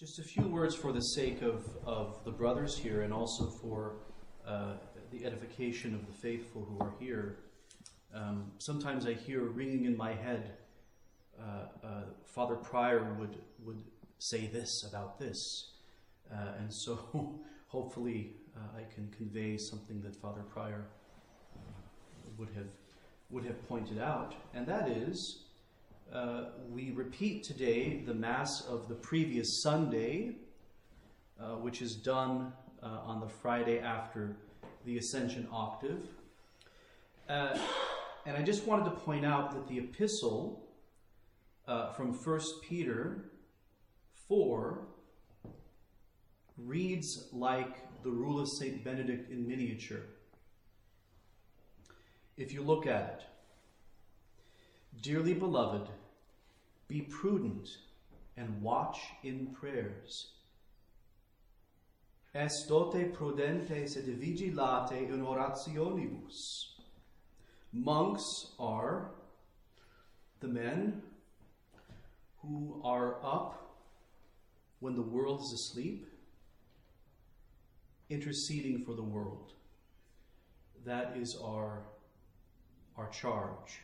Just a few words for the sake of, of the brothers here and also for uh, the edification of the faithful who are here. Um, sometimes I hear ringing in my head, uh, uh, Father Prior would, would say this about this. Uh, and so hopefully uh, I can convey something that Father Prior would, have, would have pointed out. And that is uh, we repeat today the Mass of the previous Sunday, uh, which is done uh, on the Friday after the Ascension Octave. Uh, and I just wanted to point out that the epistle uh, from 1 Peter 4 reads like the Rule of St. Benedict in miniature. If you look at it, Dearly beloved, be prudent and watch in prayers. Estote prudentes et vigilate in orationibus. Monks are the men who are up when the world is asleep, interceding for the world. That is our, our charge.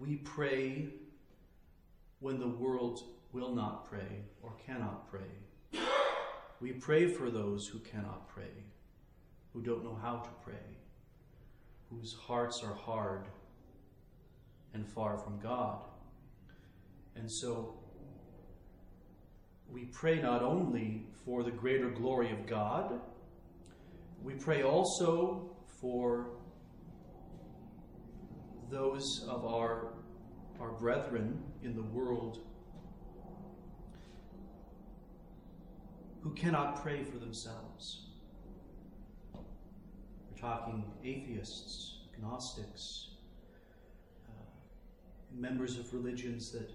We pray when the world will not pray or cannot pray. We pray for those who cannot pray, who don't know how to pray, whose hearts are hard and far from God. And so we pray not only for the greater glory of God, we pray also for those of our, our brethren in the world who cannot pray for themselves. We're talking atheists, agnostics, uh, members of religions that,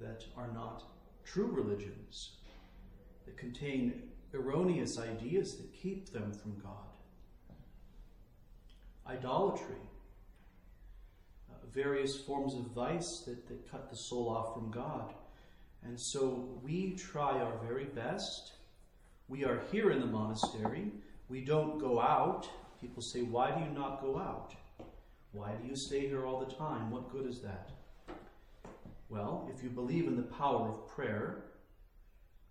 that are not true religions, that contain erroneous ideas that keep them from God. Idolatry, various forms of vice that, that cut the soul off from God. And so we try our very best. We are here in the monastery. We don't go out. People say, Why do you not go out? Why do you stay here all the time? What good is that? Well, if you believe in the power of prayer,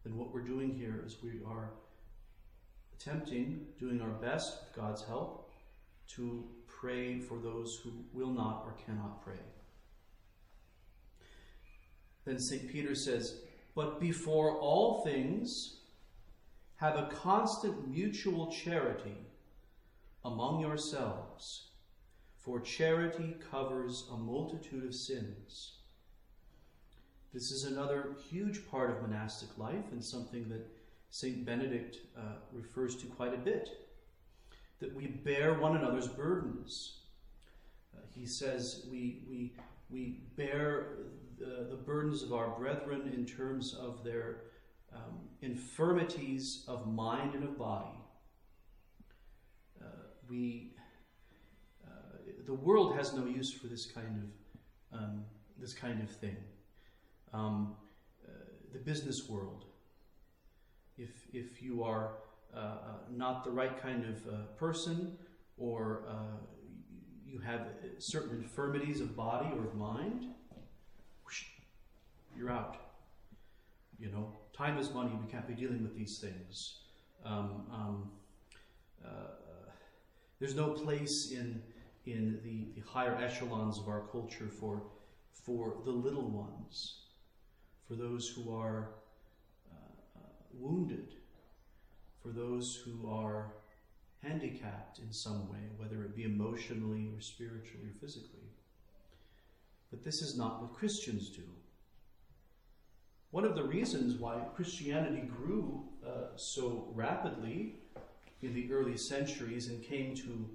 then what we're doing here is we are attempting, doing our best with God's help, to pray for those who will not or cannot pray. Then St. Peter says, But before all things, have a constant mutual charity among yourselves, for charity covers a multitude of sins. This is another huge part of monastic life and something that St. Benedict uh, refers to quite a bit that we bear one another's burdens. Uh, he says we, we, we bear the, the, burdens of our brethren in terms of their um, infirmities of mind and of body. Uh, we, uh, the world has no use for this kind of, um, this kind of thing. Um, uh, the business world, if, if you are not the right kind of uh, person, or you have certain infirmities of body or of mind, whoosh, you're out. You know, time is money. We can't be dealing with these things. Um, um, uh, there's no place in in the, the higher echelons of our culture for for the little ones, for those who are uh, uh, wounded, for those who are handicapped in some way, whether it be emotionally or spiritually or physically. But this is not what Christians do. One of the reasons why Christianity grew uh, so rapidly in the early centuries and came to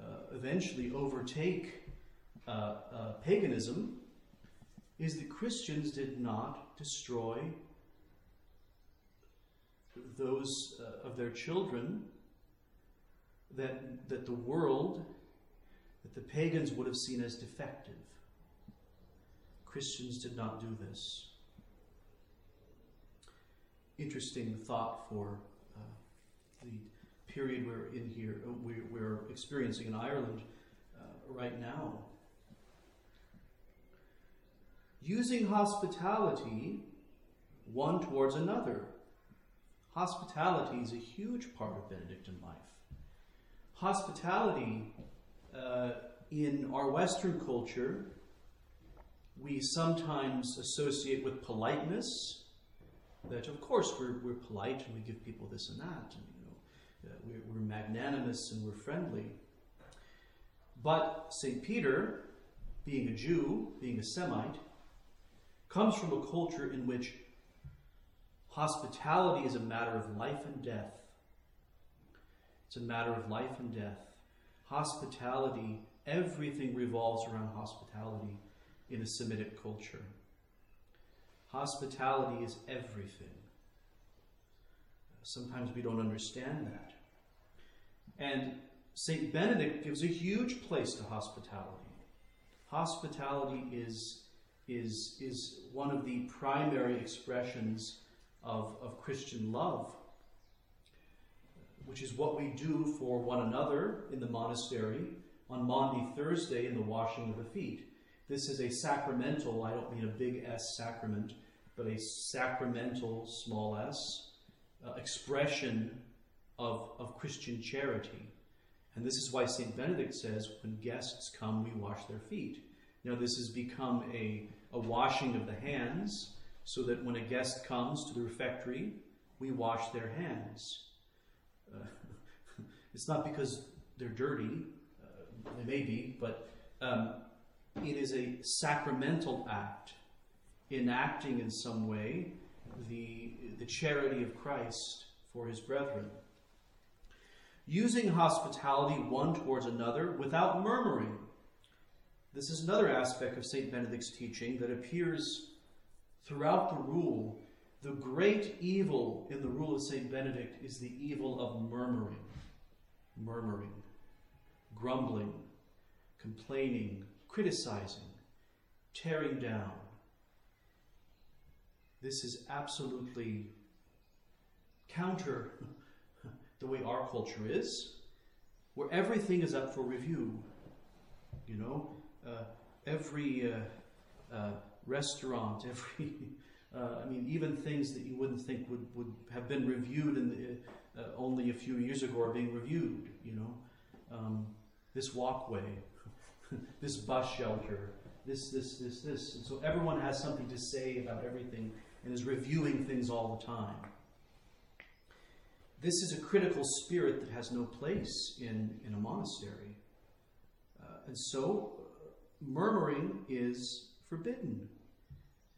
uh, eventually overtake uh, uh paganism is that Christians did not destroy those uh, of their children that, that the world, that the pagans would have seen as defective. Christians did not do this. interesting thought for uh, the period we're in here, uh, we're, we're experiencing in Ireland uh, right now. Using hospitality one towards another. Hospitality is a huge part of Benedictine life. Hospitality uh, in our Western culture, we sometimes associate with politeness. That, of course, we're, we're polite and we give people this and that. And, you know, uh, we're, we're magnanimous and we're friendly. But St. Peter, being a Jew, being a Semite, comes from a culture in which hospitality is a matter of life and death. It's a matter of life and death. Hospitality, everything revolves around hospitality in a Semitic culture. Hospitality is everything. Sometimes we don't understand that. And St. Benedict gives a huge place to hospitality. Hospitality is, is, is one of the primary expressions of, of Christian love, which is what we do for one another in the monastery on Maundy Thursday in the washing of the feet. This is a sacramental, I don't mean a big S sacrament, but a sacramental, small s, uh, expression of, of Christian charity. And this is why St. Benedict says when guests come, we wash their feet. Now, this has become a, a washing of the hands so that when a guest comes to the refectory, we wash their hands. Uh, it's not because they're dirty, uh, they may be, but um, it is a sacramental act, enacting in some way the, the charity of Christ for his brethren. Using hospitality one towards another without murmuring. This is another aspect of St. Benedict's teaching that appears throughout the rule, the great evil in the rule of St. Benedict is the evil of murmuring, murmuring, grumbling, complaining, criticizing, tearing down. This is absolutely counter the way our culture is, where everything is up for review. You know, uh, every uh, uh, restaurant, every, uh, I mean, even things that you wouldn't think would, would have been reviewed in the, uh, only a few years ago are being reviewed, you know. Um, this walkway, this bus shelter, this, this, this, this. And so everyone has something to say about everything and is reviewing things all the time. This is a critical spirit that has no place in, in a monastery. Uh, and so, uh, murmuring is forbidden.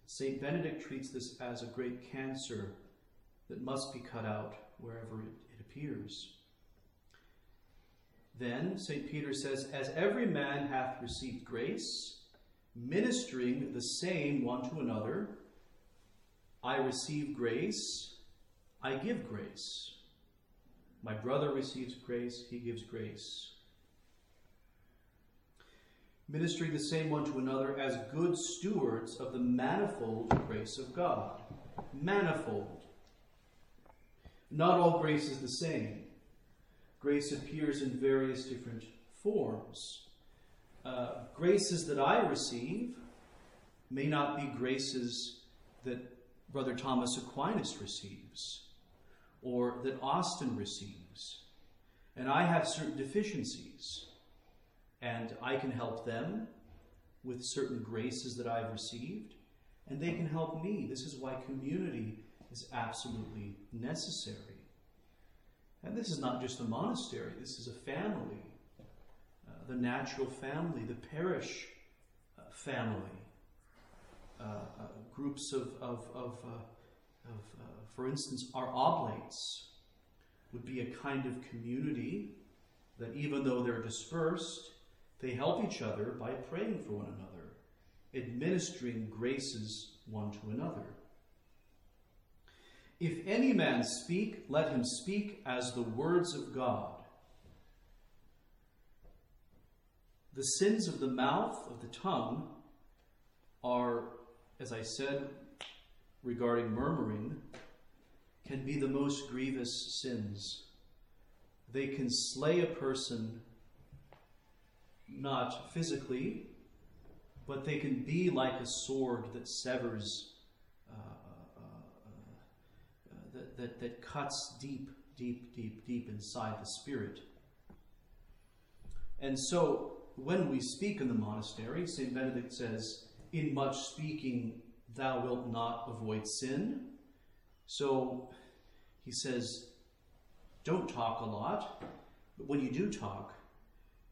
St. Benedict treats this as a great cancer that must be cut out wherever it, it appears. Then St. Peter says, As every man hath received grace, ministering the same one to another, I receive grace, I give grace. My brother receives grace, he gives grace ministering the same one to another as good stewards of the manifold grace of God. Manifold. Not all grace is the same. Grace appears in various different forms. Uh, graces that I receive may not be graces that Brother Thomas Aquinas receives or that Austin receives. And I have certain deficiencies and I can help them with certain graces that I've received, and they can help me. This is why community is absolutely necessary. And this is not just a monastery, this is a family, uh, the natural family, the parish uh, family, uh, uh groups of, of, of, uh, of uh, for instance, our oblates would be a kind of community that even though they're dispersed, they help each other by praying for one another, administering graces one to another. If any man speak, let him speak as the words of God. The sins of the mouth, of the tongue, are, as I said regarding murmuring, can be the most grievous sins. They can slay a person not physically, but they can be like a sword that severs, uh, uh, uh, that, that, that cuts deep, deep, deep, deep inside the spirit. And so, when we speak in the monastery, St. Benedict says, In much speaking, thou wilt not avoid sin. So, he says, Don't talk a lot, but when you do talk,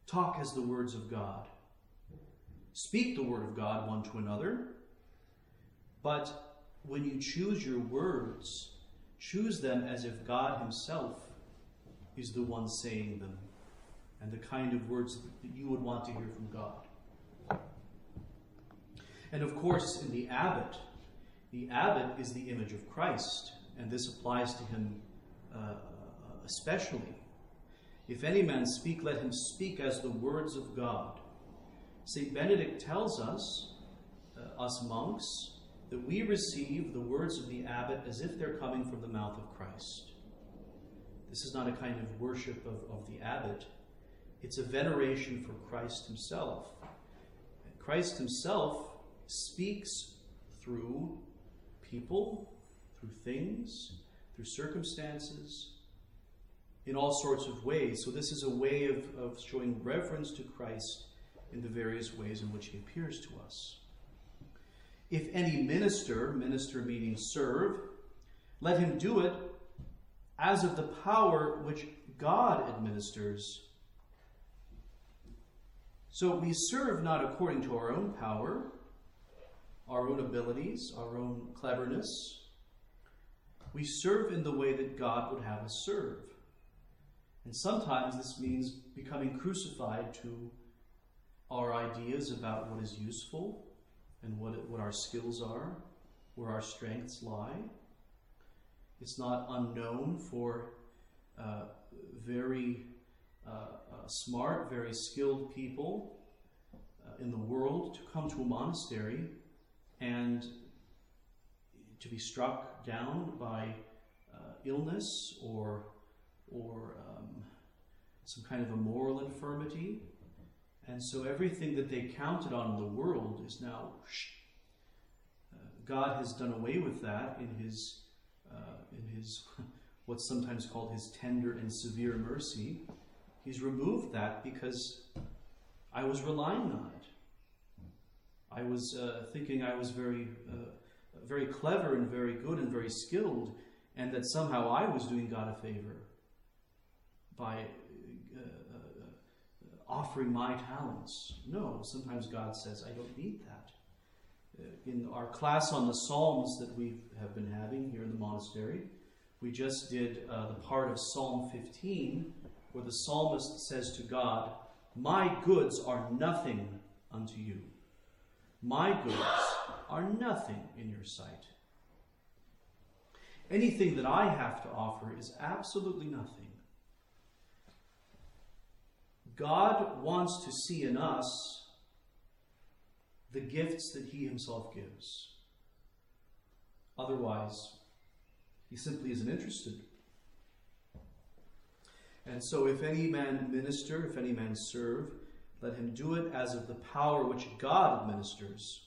talk as the words of God. Speak the word of God one to another, but when you choose your words, choose them as if God Himself is the one saying them and the kind of words that you would want to hear from God. And of course, in the abbot, the abbot is the image of Christ, and this applies to him uh, especially. If any man speak, let him speak as the words of God. St. Benedict tells us, uh, us monks, that we receive the words of the abbot as if they're coming from the mouth of Christ. This is not a kind of worship of, of the abbot, it's a veneration for Christ himself. Christ himself speaks through people, through things, through circumstances, in all sorts of ways. So, this is a way of, of showing reverence to Christ in the various ways in which he appears to us. If any minister, minister meaning serve, let him do it as of the power which God administers so we serve not according to our own power, our own abilities, our own cleverness. We serve in the way that God would have us serve. And sometimes this means becoming crucified to our ideas about what is useful and what, what our skills are, where our strengths lie. It's not unknown for uh, very uh, uh, smart, very skilled people uh, in the world to come to a monastery and to be struck down by illness or or um, some kind of a moral infirmity. And so everything that they counted on in the world is now, uh, God has done away with that in His, uh, in His, what's sometimes called His tender and severe mercy. He's removed that because I was relying on it. I was uh, thinking I was very, uh, very clever and very good and very skilled, and that somehow I was doing God a favor by uh, uh offering my talents. No, sometimes God says, I don't need that. Uh, in our class on the Psalms that we have been having here in the monastery, we just did uh, the part of Psalm 15 where the psalmist says to God, My goods are nothing unto you. My goods are nothing in your sight. Anything that I have to offer is absolutely nothing. God wants to see in us the gifts that He Himself gives. Otherwise, He simply isn't interested. And so, if any man minister, if any man serve, let him do it as of the power which God administers.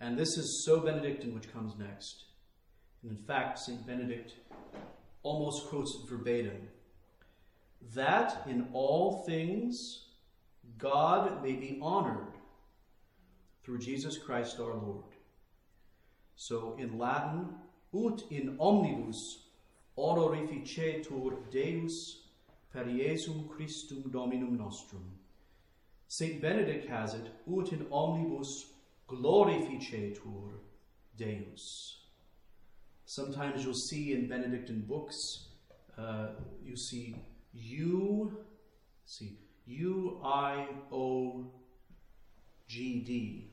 And this is so Benedictine, which comes next. And in fact, St. Benedict almost quotes it verbatim that in all things God may be honored through Jesus Christ our Lord. So in Latin, ut in omnibus honorificetur Deus per Iesum Christum Dominum nostrum. Saint Benedict has it, ut in omnibus glorificetur Deus. Sometimes you'll see in Benedictine books, uh, you see U, see, U I O G D,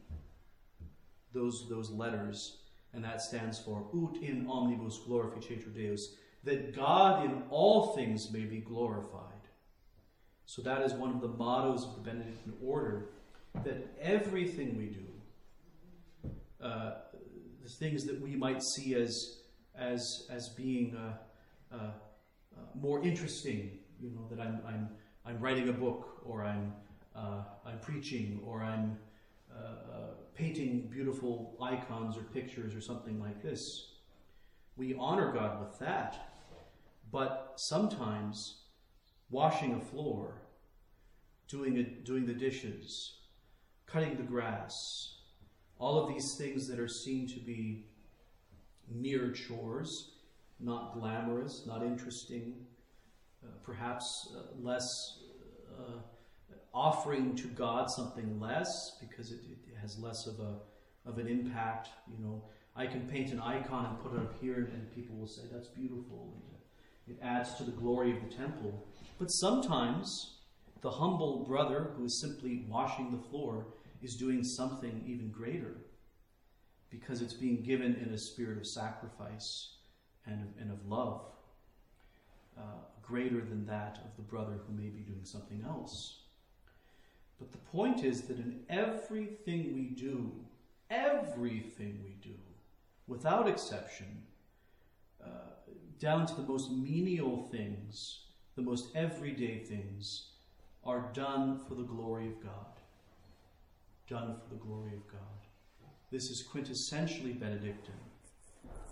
those, those letters, and that stands for ut in omnibus glorificetur Deus that God in all things may be glorified. So that is one of the mottos of the Benedictine order that everything we do, uh, the things that we might see as as, as being uh, uh, uh, more interesting, you know, that I'm, I'm, I'm writing a book or I'm, uh, I'm preaching or I'm uh, uh, painting beautiful icons or pictures or something like this. We honor God with that. But sometimes washing a floor, doing, a, doing the dishes, cutting the grass, all of these things that are seen to be mere chores, not glamorous, not interesting, perhaps uh, less uh, offering to God something less because it, it, has less of a of an impact. You know, I can paint an icon and put it up here, and people will say that's beautiful. And it adds to the glory of the temple. But sometimes the humble brother who is simply washing the floor is doing something even greater because it's being given in a spirit of sacrifice and of, and of love, uh, greater than that of the brother who may be doing something else. But the point is that in everything we do, everything we do, without exception, uh, down to the most menial things, the most everyday things, are done for the glory of God. Done for the glory of God. This is quintessentially Benedictine.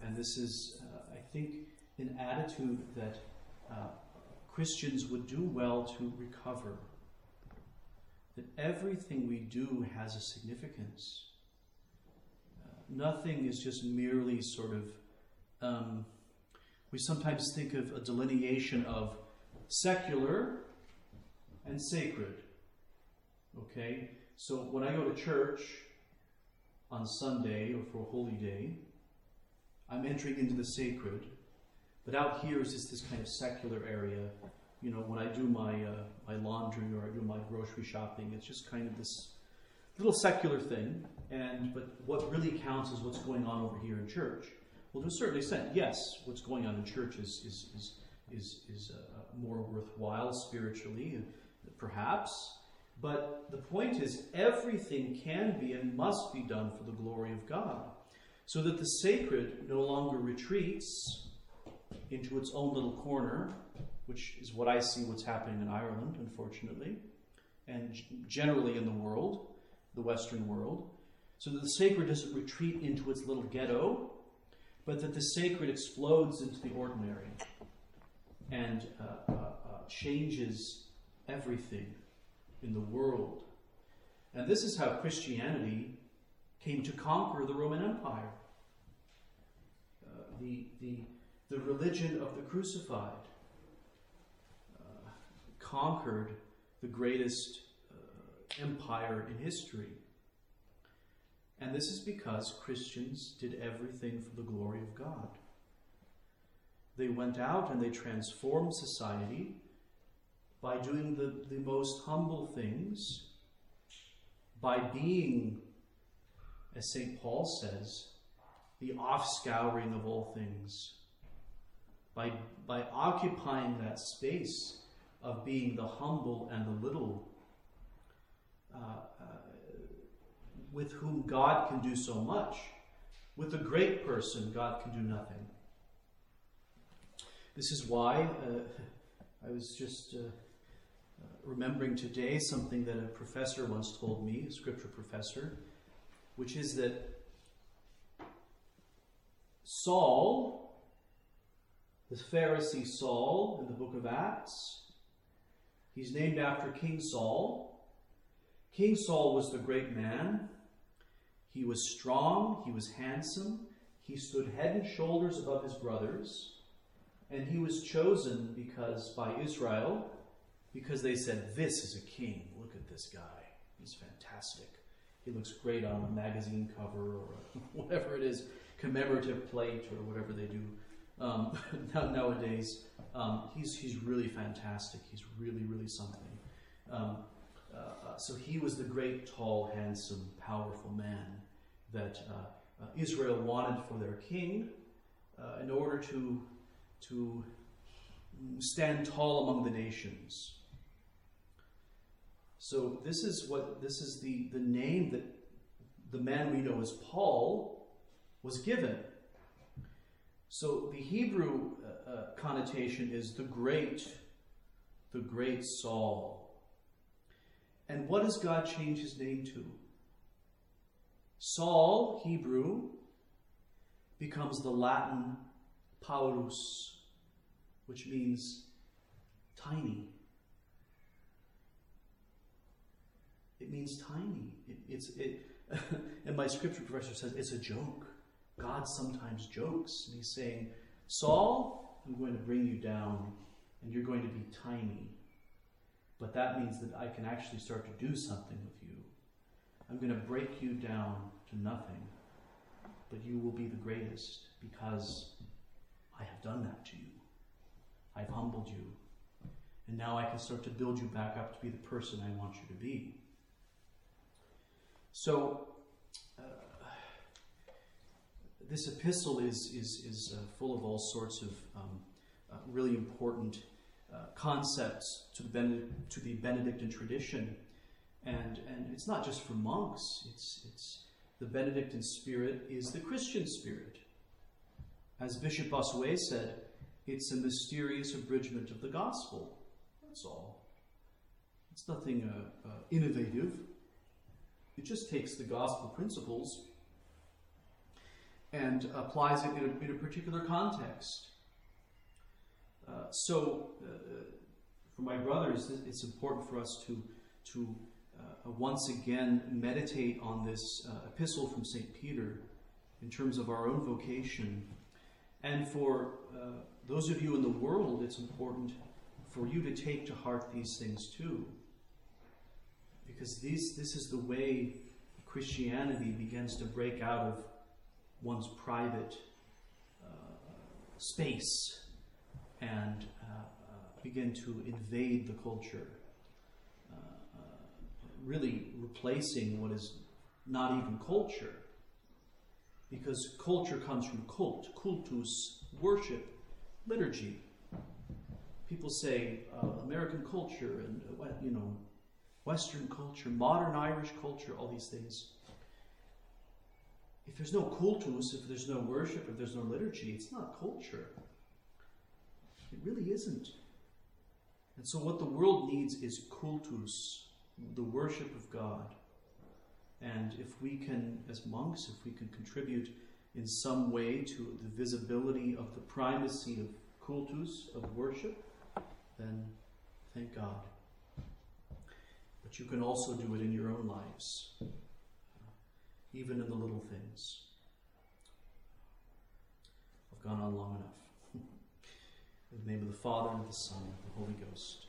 And this is, uh, I think, an attitude that uh, Christians would do well to recover. That everything we do has a significance. Uh, nothing is just merely sort of, um, we sometimes think of a delineation of secular and sacred. Okay? So when I go to church, on Sunday or for a holy day. I'm entering into the sacred. But out here is just this kind of secular area. You know, when I do my uh, my laundry or I do my grocery shopping, it's just kind of this little secular thing. And but what really counts is what's going on over here in church. Well, to a certain extent, yes, what's going on in church is is is is, is uh, more worthwhile spiritually, perhaps. But the point is, everything can be and must be done for the glory of God. So that the sacred no longer retreats into its own little corner, which is what I see what's happening in Ireland, unfortunately, and generally in the world, the Western world. So that the sacred doesn't retreat into its little ghetto, but that the sacred explodes into the ordinary and uh, uh, uh, changes everything in the world. And this is how Christianity came to conquer the Roman Empire. Uh, the, the, the religion of the crucified uh, conquered the greatest uh, empire in history. And this is because Christians did everything for the glory of God. They went out and they transformed society by doing the, the most humble things, by being, as St. Paul says, the offscouring of all things, by, by occupying that space of being the humble and the little, uh, uh, with whom God can do so much. With a great person, God can do nothing. This is why uh, I was just uh, remembering today something that a professor once told me, a scripture professor, which is that Saul, the Pharisee Saul in the book of Acts, he's named after King Saul. King Saul was the great man. He was strong, he was handsome, he stood head and shoulders above his brothers, and he was chosen because by Israel because they said, This is a king. Look at this guy. He's fantastic. He looks great on a magazine cover or whatever it is, commemorative plate or whatever they do um, nowadays. Um, he's, he's really fantastic. He's really, really something. Um, uh, uh, so he was the great, tall, handsome, powerful man that uh, uh Israel wanted for their king uh, in order to, to stand tall among the nations. So this is what this is the, the name that the man we know as Paul was given. So the Hebrew uh, uh, connotation is the great, the great Saul. And what does God change his name to? Saul, Hebrew, becomes the Latin Paulus, which means tiny. It means tiny. It, it's it, and my scripture professor says it's a joke. God sometimes jokes, and He's saying, "Saul, I'm going to bring you down, and you're going to be tiny." But that means that I can actually start to do something with you. I'm going to break you down to nothing, but you will be the greatest because I have done that to you. I've humbled you. And now I can start to build you back up to be the person I want you to be. So, this epistle is, is, is uh, full of all sorts of um, uh, really important uh, concepts to the, to the Benedictine tradition. And, and it's not just for monks, it's, it's the Benedictine spirit is the Christian spirit. As Bishop Bossuet said, it's a mysterious abridgment of the gospel. That's all. It's nothing uh, uh, innovative. It just takes the gospel principles and applies it in a, in a particular context. Uh, so, uh, for my brothers, it's important for us to, to uh, once again meditate on this uh, epistle from St. Peter in terms of our own vocation. And for uh, those of you in the world, it's important for you to take to heart these things too. Because these, this is the way Christianity begins to break out of one's private uh, space and uh, uh, begin to invade the culture, uh, really replacing what is not even culture. Because culture comes from cult, cultus, worship, liturgy. People say uh, American culture and you know Western culture, modern Irish culture, all these things. If there's no cultus, if there's no worship, if there's no liturgy, it's not culture. It really isn't. And so, what the world needs is cultus, the worship of God. And if we can, as monks, if we can contribute in some way to the visibility of the primacy of cultus, of worship, then thank God. But you can also do it in your own lives, even in the little things. I've gone on long enough. In the name of the Father, and of the Son, and of the Holy Ghost.